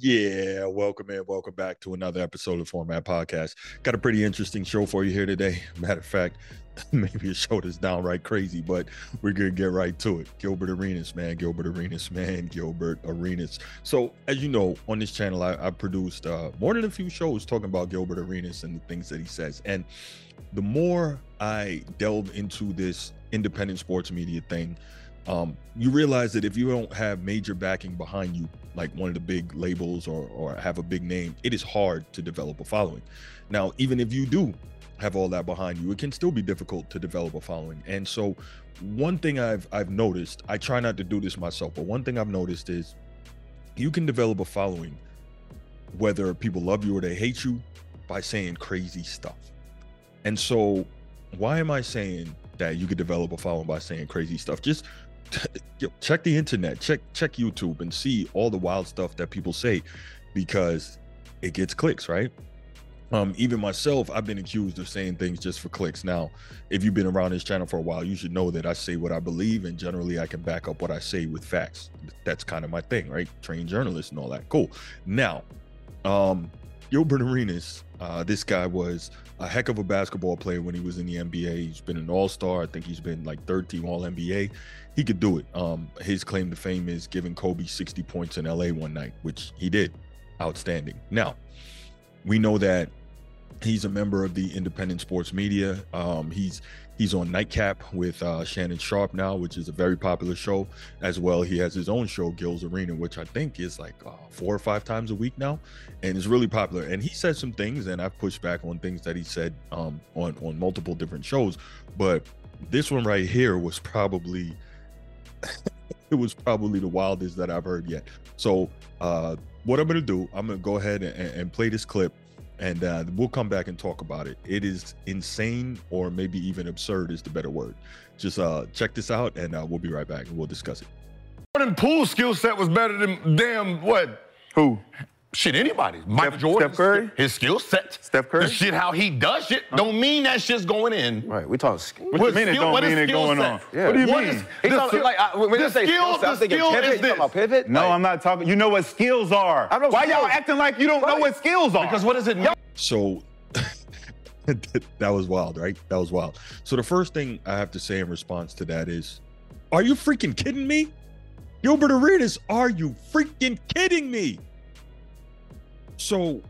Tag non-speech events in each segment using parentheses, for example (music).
Yeah, welcome in, welcome back to another episode of Format Podcast. Got a pretty interesting show for you here today. (laughs) Matter of fact, (laughs) maybe a show that's downright crazy, but we're gonna get right to it. Gilbert Arenas, man, Gilbert Arenas, man, Gilbert Arenas. So, as you know, on this channel, I, I produced uh, more than a few shows talking about Gilbert Arenas and the things that he says. And the more I delve into this independent sports media thing, um, you realize that if you don't have major backing behind you, like one of the big labels or, or have a big name, it is hard to develop a following. Now, even if you do have all that behind you, it can still be difficult to develop a following. And so, one thing I've I've noticed, I try not to do this myself, but one thing I've noticed is you can develop a following whether people love you or they hate you by saying crazy stuff. And so, why am I saying that you could develop a following by saying crazy stuff? Just check the internet, check check YouTube, and see all the wild stuff that people say, because it gets clicks, right? Um, even myself, I've been accused of saying things just for clicks. Now, if you've been around this channel for a while, you should know that I say what I believe, and generally I can back up what I say with facts. That's kind of my thing, right? Trained journalist and all that. Cool. Now, um, Gilbert Arenas, uh, this guy was a heck of a basketball player when he was in the NBA. He's been an All Star. I think he's been like third team All NBA. He could do it. Um, his claim to fame is giving Kobe 60 points in LA one night, which he did. Outstanding. Now, we know that he's a member of the independent sports media. Um, he's he's on Nightcap with uh, Shannon Sharpe now, which is a very popular show. As well, he has his own show, Gil's Arena, which I think is like uh, four or five times a week now, and it's really popular. And he said some things, and I've pushed back on things that he said um, on on multiple different shows. But this one right here was probably (laughs) it was probably the wildest that I've heard yet. So uh, what I'm gonna do, I'm gonna go ahead and, and play this clip and uh, we'll come back and talk about it. It is insane, or maybe even absurd is the better word. Just uh, check this out, and uh, we'll be right back, and we'll discuss it. Jordan Poole's skill set was better than damn what? Who? Shit, anybody. Michael Steph, Jordan. Steph Curry? His skill set. Steph Curry? The shit how he does shit don't mean that shit's going in. Right, we talking skill. What you mean it don't mean it going on? Yeah. What do you What mean? is- He the talking, skill- like, I, when the they say skill- skill, set, I'm the thinking skill pivot. is You talking about this. pivot? no, Like, I'm not talking. You know what skills are. I know Why y'all acting like you don't know what skills are? Because what does it mean? So (laughs) that was wild, right? That was wild. So the first thing I have to say in response to that is, are you freaking kidding me? Gilbert Arenas, are you freaking kidding me? So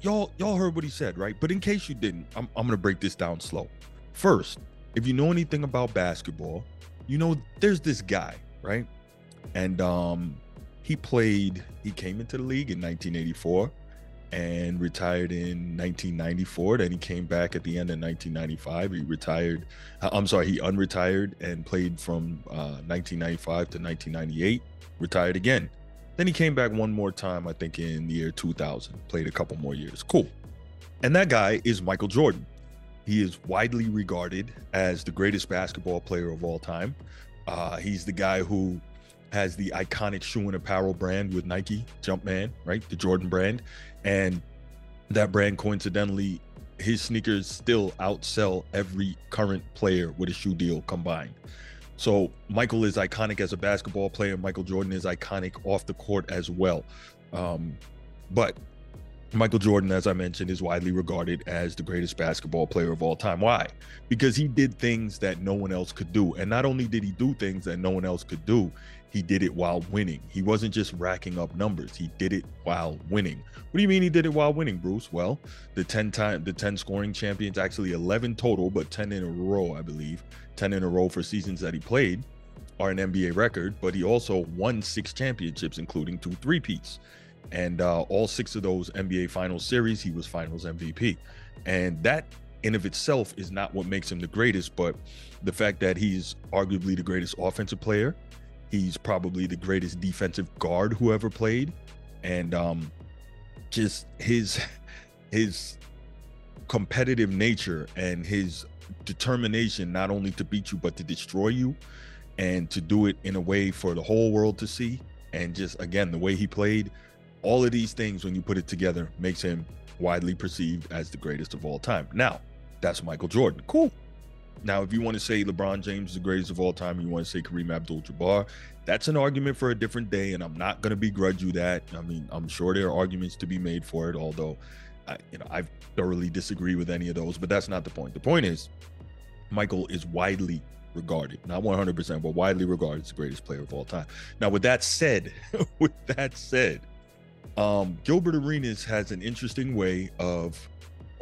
y'all y'all heard what he said, right? But in case you didn't, I'm I'm gonna break this down slow. First, if you know anything about basketball, you know there's this guy, right? And um he played, he came into the league in 1984 and retired in 1994. Then he came back at the end of 1995. He retired, uh, I'm sorry, he unretired and played from uh, 1995 to 1998, retired again. Then he came back one more time, I think in the year 2000, played a couple more years. Cool. And that guy is Michael Jordan. He is widely regarded as the greatest basketball player of all time. Uh, he's the guy who has the iconic shoe and apparel brand with Nike, Jumpman, right? The Jordan brand. And that brand, coincidentally, his sneakers still outsell every current player with a shoe deal combined. So Michael is iconic as a basketball player. Michael Jordan is iconic off the court as well. Um, but Michael Jordan, as I mentioned, is widely regarded as the greatest basketball player of all time. Why? Because he did things that no one else could do. And not only did he do things that no one else could do, he did it while winning. He wasn't just racking up numbers. He did it while winning. What do you mean he did it while winning, Bruce? Well, the 10 time the 10 scoring champions, actually 11 total, but 10 in a row, I believe. 10 in a row for seasons that he played are an NBA record, but he also won six championships, including two three-peats. And uh, all six of those NBA Finals series, he was Finals MVP. And that in of itself is not what makes him the greatest, but the fact that he's arguably the greatest offensive player, he's probably the greatest defensive guard who ever played, and um, just his his competitive nature and his determination not only to beat you but to destroy you and to do it in a way for the whole world to see. And just again the way he played all of these things when you put it together makes him widely perceived as the greatest of all time. Now that's michael jordan. Cool Now, if you want to say LeBron James is the greatest of all time, you want to say Kareem Abdul-Jabbar, that's an argument for a different day, and I'm not going to begrudge you that. I mean, I'm sure there are arguments to be made for it, although, I, you know, I thoroughly disagree with any of those. But that's not the point. The point is, Michael is widely regarded, not 100%, but widely regarded as the greatest player of all time. Now, with that said, (laughs) with that said, um, Gilbert Arenas has an interesting way of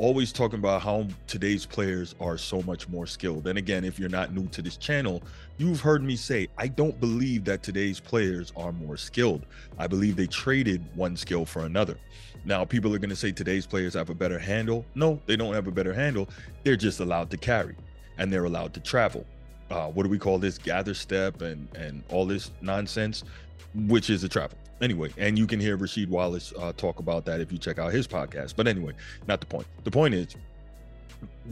always talking about how today's players are so much more skilled. And again, if you're not new to this channel, you've heard me say, I don't believe that today's players are more skilled. I believe they traded one skill for another. Now, people are going to say today's players have a better handle. No, they don't have a better handle. They're just allowed to carry and they're allowed to travel. Uh, what do we call this? Gather step and and all this nonsense, which is a travel anyway, and you can hear Rasheed Wallace uh, talk about that if you check out his podcast. But anyway, not the point. The point is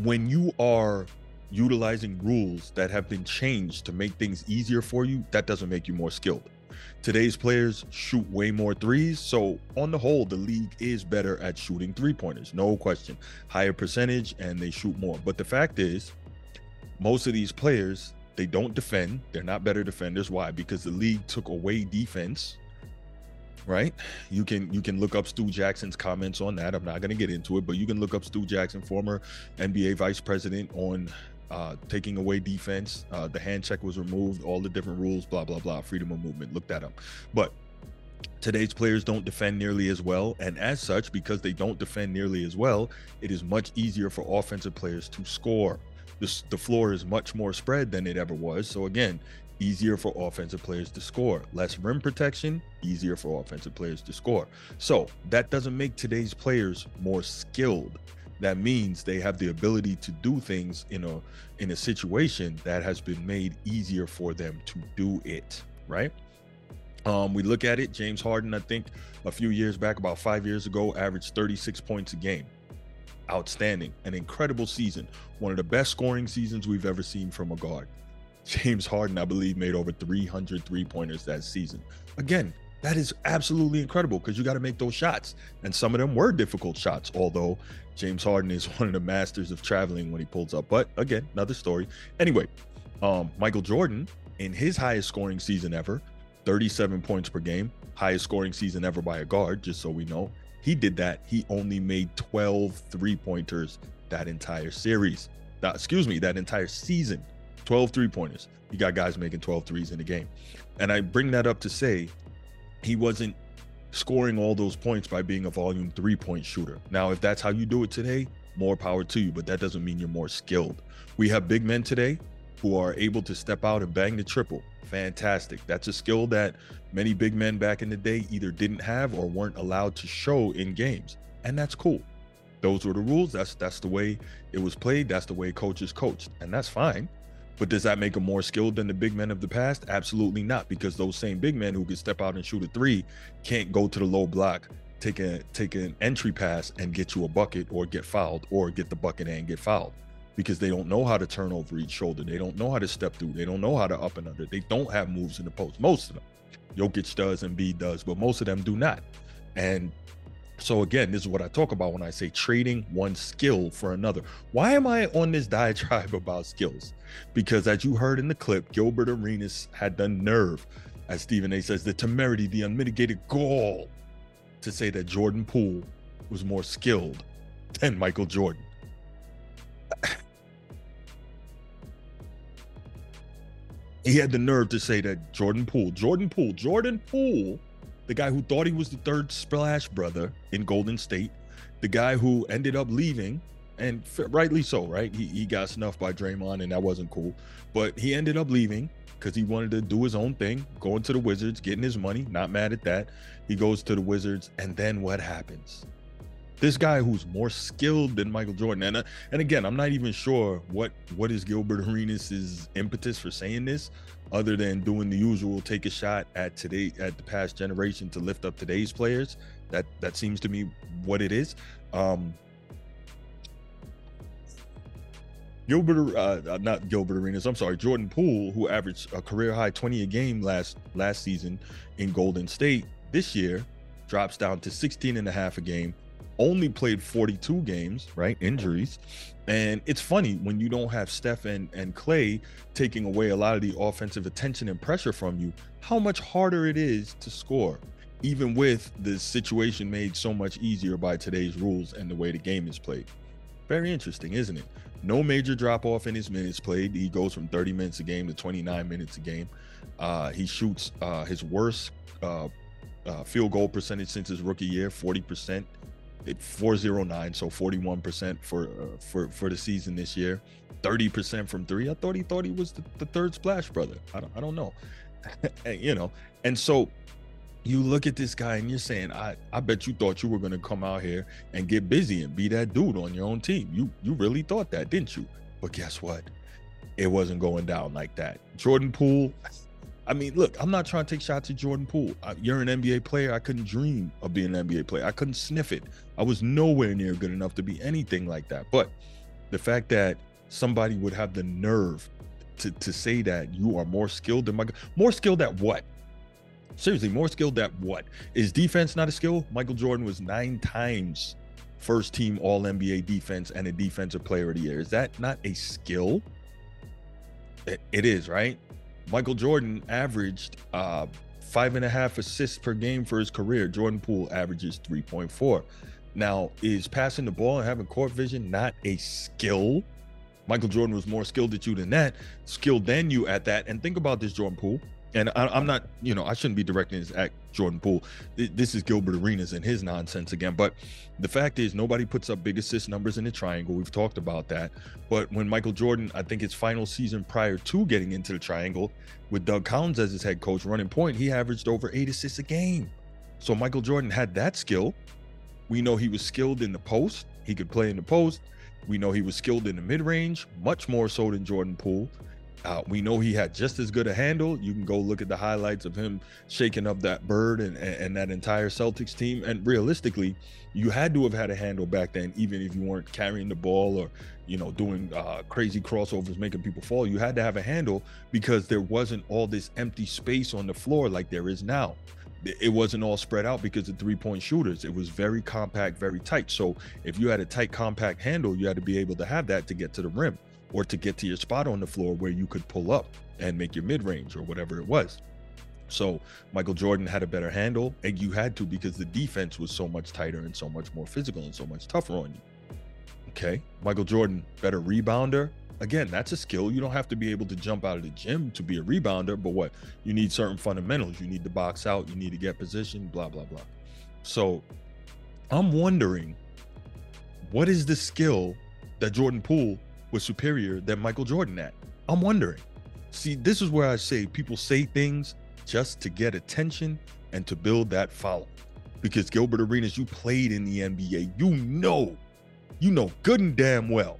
when you are utilizing rules that have been changed to make things easier for you, that doesn't make you more skilled. Today's players shoot way more threes. So, on the whole, the league is better at shooting three pointers, no question. Higher percentage and they shoot more. But the fact is, most of these players, they don't defend. They're not better defenders. Why? Because the league took away defense right? You can you can look up Stu Jackson's comments on that. I'm not going to get into it, but you can look up Stu Jackson, former NBA vice president, on uh, taking away defense. Uh, the hand check was removed, all the different rules, blah blah blah. Freedom of movement. Look that up. But today's players don't defend nearly as well, and as such, because they don't defend nearly as well, it is much easier for offensive players to score. The, the floor is much more spread than it ever was. So again, easier for offensive players to score. Less rim protection, easier for offensive players to score. So that doesn't make today's players more skilled. That means they have the ability to do things in a in a situation that has been made easier for them to do it, right? Um, we look at it, James Harden, I think a few years back, about five years ago, averaged 36 points a game. Outstanding, an incredible season, one of the best scoring seasons we've ever seen from a guard. James Harden, I believe, made over 300 three pointers that season. Again, that is absolutely incredible because you got to make those shots. And some of them were difficult shots, although James Harden is (laughs) one of the masters of traveling when he pulls up. But again, another story. Anyway, um, Michael Jordan, in his highest scoring season ever, 37 points per game, highest scoring season ever by a guard, just so we know. He did that. He only made 12 three pointers that entire series. That, excuse me, that entire season. 12 three pointers. You got guys making 12 threes in the game. And I bring that up to say he wasn't scoring all those points by being a volume three point shooter. Now, if that's how you do it today, more power to you, but that doesn't mean you're more skilled. We have big men today who are able to step out and bang the triple. Fantastic. That's a skill that many big men back in the day either didn't have or weren't allowed to show in games. And that's cool. Those were the rules. That's that's the way it was played. That's the way coaches coached. And that's fine. But does that make them more skilled than the big men of the past? Absolutely not, because those same big men who can step out and shoot a three can't go to the low block, take a take an entry pass and get you a bucket or get fouled or get the bucket and get fouled because they don't know how to turn over each shoulder. They don't know how to step through. They don't know how to up and under. They don't have moves in the post. Most of them. Jokic does Embiid does, but most of them do not. And so again, this is what I talk about when I say trading one skill for another. Why am I on this (laughs) diatribe about skills? Because as you heard in the clip, Gilbert Arenas had the nerve, as Stephen A says, the temerity, the unmitigated gall to say that Jordan Poole was more skilled than Michael Jordan. (laughs) he had the nerve to say that Jordan Poole, Jordan Poole, Jordan Poole the guy who thought he was the third splash brother in Golden State, the guy who ended up leaving, and rightly so, right? He, he got snuffed by Draymond, and that wasn't cool. But he ended up leaving because he wanted to do his own thing, going to the Wizards, getting his money. Not mad at that. He goes to the Wizards, and then what happens? This guy who's more skilled than Michael Jordan, and uh, and again, I'm not even sure what what is Gilbert Arenas' impetus for saying this, other than doing the usual take a shot at today at the past generation to lift up today's players that that seems to me what it is um Gilbert, uh, uh, not Gilbert Arenas. I'm sorry, Jordan Poole, who averaged a career high 20 a game last last season in Golden State, this year drops down to 16 and a half a game, only played 42 games, right? Injuries. And it's funny when you don't have Steph and, and Clay taking away a lot of the offensive attention and pressure from you, how much harder it is to score, even with the situation made so much easier by today's rules and the way the game is played. Very interesting, isn't it? No major drop off in his minutes played. He goes from 30 minutes a game to 29 minutes a game. Uh, he shoots uh, his worst uh, uh field goal percentage since his rookie year, 40%. 409 so 41% for uh, for for the season this year. 30% from three? I thought he thought he was the, the third splash brother. I don't, I don't know. (laughs) You know and so you look at this guy and you're saying i i bet you thought you were going to come out here and get busy and be that dude on your own team. You you really thought that didn't you? But guess what? It wasn't going down like that. Jordan poole I mean, look, I'm not trying to take shots at Jordan Poole. you're an NBA player. I couldn't dream of being an NBA player. I couldn't sniff it. I was nowhere near good enough to be anything like that. But the fact that somebody would have the nerve to, to say that you are more skilled than Michael, more skilled at what? Seriously, more skilled at what? Is defense not a skill? Michael Jordan was nine times first team All NBA defense and a defensive player of the year. Is that not a skill? it, it is, right? Michael Jordan averaged uh, five and a half assists per game for his career. Jordan Poole averages 3.4. Now, is passing the ball and having court vision not a skill? Michael Jordan was more skilled at you than that, skilled than you at that. And think about this, Jordan Poole and I, am not, you know, I shouldn't be directing this at Jordan Poole. This is Gilbert Arenas and his nonsense again. But the fact is, nobody puts up big assist numbers in the triangle. We've talked about that. But when Michael Jordan, I think his final season prior to getting into the triangle with Doug Collins as his head coach running point, he averaged over eight assists a game. So Michael Jordan had that skill. We know he was skilled in the post. He could play in the post. We know he was skilled in the mid range, much more so than Jordan Poole. We know he had just as good a handle. You can go look at the highlights of him shaking up that bird and, and, and, that entire Celtics team. And realistically, you had to have had a handle back then, even if you weren't carrying the ball or, you know, doing uh, crazy crossovers, making people fall. You had to have a handle because there wasn't all this empty space on the floor like there is now. It wasn't all spread out because of three point shooters. It was very compact, very tight. So if you had a tight, compact handle, you had to be able to have that to get to the rim or to get to your spot on the floor where you could pull up and make your mid range or whatever it was. So Michael Jordan had a better handle, and you had to because the defense was so much tighter and so much more physical and so much tougher on you. Okay. Michael Jordan, better rebounder. Again, that's a skill. You don't have to be able to jump out of the gym to be a rebounder, but what? You need certain fundamentals. You need to box out, you need to get position, blah, blah, blah. So I'm wondering what is the skill that Jordan Poole was superior than Michael Jordan at? I'm wondering. See, this is where I say people say things just to get attention and to build that follow. Because Gilbert Arenas, you played in the NBA. You know, you know good and damn well,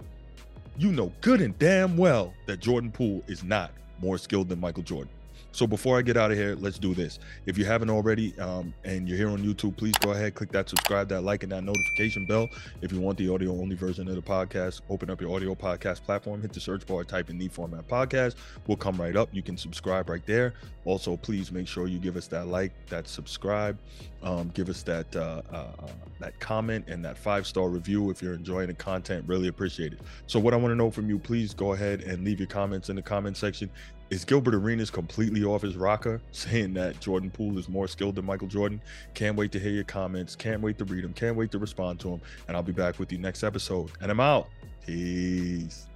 you know good and damn well that Jordan Poole is not more skilled than Michael Jordan. So before I get out of here, let's do this. If you haven't already, um, and you're here on YouTube, please go ahead, click that subscribe, that like, and that notification bell. If you want the audio only version of the podcast, open up your audio podcast platform, hit the search bar, type in the format podcast. We'll come right up. You can subscribe right there. Also, please make sure you give us that like, that subscribe, um, give us that uh, uh, that comment and that five star review if you're enjoying the content. Really appreciate it. So, what I want to know from you, please go ahead and leave your comments in the comment section is Gilbert Arenas completely off his rocker, saying that Jordan Poole is more skilled than Michael Jordan? Can't wait to hear your comments. Can't wait to read them. Can't wait to respond to them. And I'll be back with you next episode. And I'm out. Peace.